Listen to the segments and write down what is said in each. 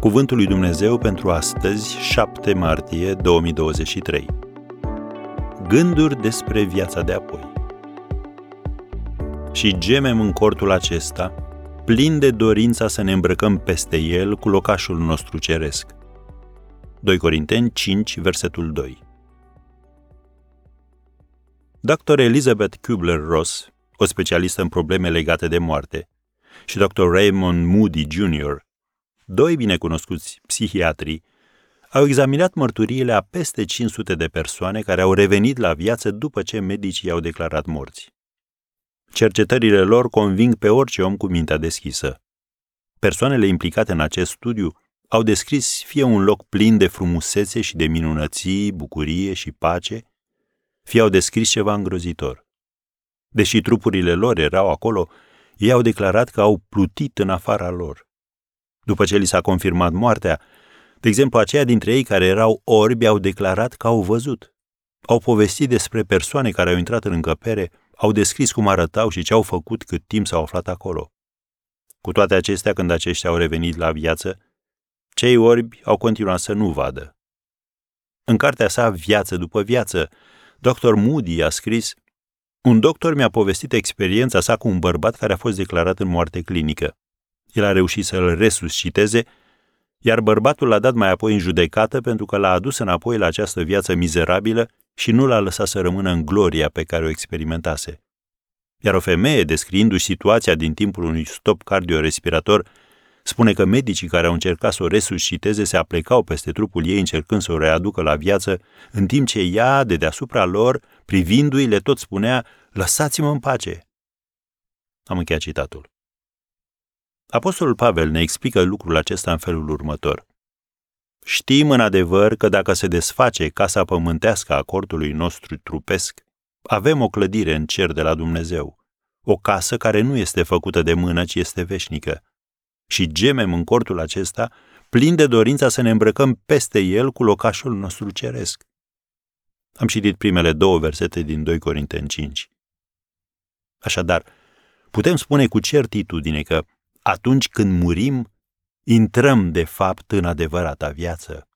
Cuvântul lui Dumnezeu pentru astăzi, 7 martie 2023. Gânduri despre viața de apoi. Și gemem în cortul acesta, plin de dorința să ne îmbrăcăm peste el cu locașul nostru ceresc. 2 Corinteni 5, versetul 2. Dr. Elizabeth Kubler-Ross, o specialistă în probleme legate de moarte, și Dr. Raymond Moody Jr., doi binecunoscuți psihiatri, au examinat mărturiile a peste 500 de persoane care au revenit la viață după ce medicii i-au declarat morți. Cercetările lor conving pe orice om cu mintea deschisă. Persoanele implicate în acest studiu au descris fie un loc plin de frumusețe și de minunății, bucurie și pace, fie au descris ceva îngrozitor. Deși trupurile lor erau acolo, ei au declarat că au plutit în afara lor. După ce li s-a confirmat moartea, de exemplu, aceia dintre ei care erau orbi au declarat că au văzut. Au povestit despre persoane care au intrat în încăpere, au descris cum arătau și ce au făcut cât timp s-au aflat acolo. Cu toate acestea, când aceștia au revenit la viață, cei orbi au continuat să nu vadă. În cartea sa Viață după viață, Dr. Moody a scris Un doctor mi-a povestit experiența sa cu un bărbat care a fost declarat în moarte clinică. El a reușit să-l resusciteze, iar bărbatul l-a dat mai apoi în judecată pentru că l-a adus înapoi la această viață mizerabilă și nu l-a lăsat să rămână în gloria pe care o experimentase. Iar o femeie, descriindu-și situația din timpul unui stop cardiorespirator, spune că medicii care au încercat să o resusciteze se aplecau peste trupul ei încercând să o readucă la viață, în timp ce ea, de deasupra lor, privindu-i, le tot spunea, lăsați-mă în pace. Am încheiat citatul. Apostolul Pavel ne explică lucrul acesta în felul următor. Știm în adevăr că dacă se desface casa pământească a cortului nostru trupesc, avem o clădire în cer de la Dumnezeu, o casă care nu este făcută de mână, ci este veșnică. Și gemem în cortul acesta, plin de dorința să ne îmbrăcăm peste el cu locașul nostru ceresc. Am citit primele două versete din 2 Corinteni 5. Așadar, putem spune cu certitudine că atunci când murim, intrăm de fapt în adevărata viață.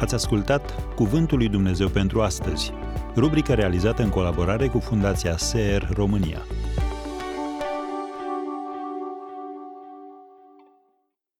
Ați ascultat Cuvântul lui Dumnezeu pentru astăzi, rubrica realizată în colaborare cu Fundația SER România.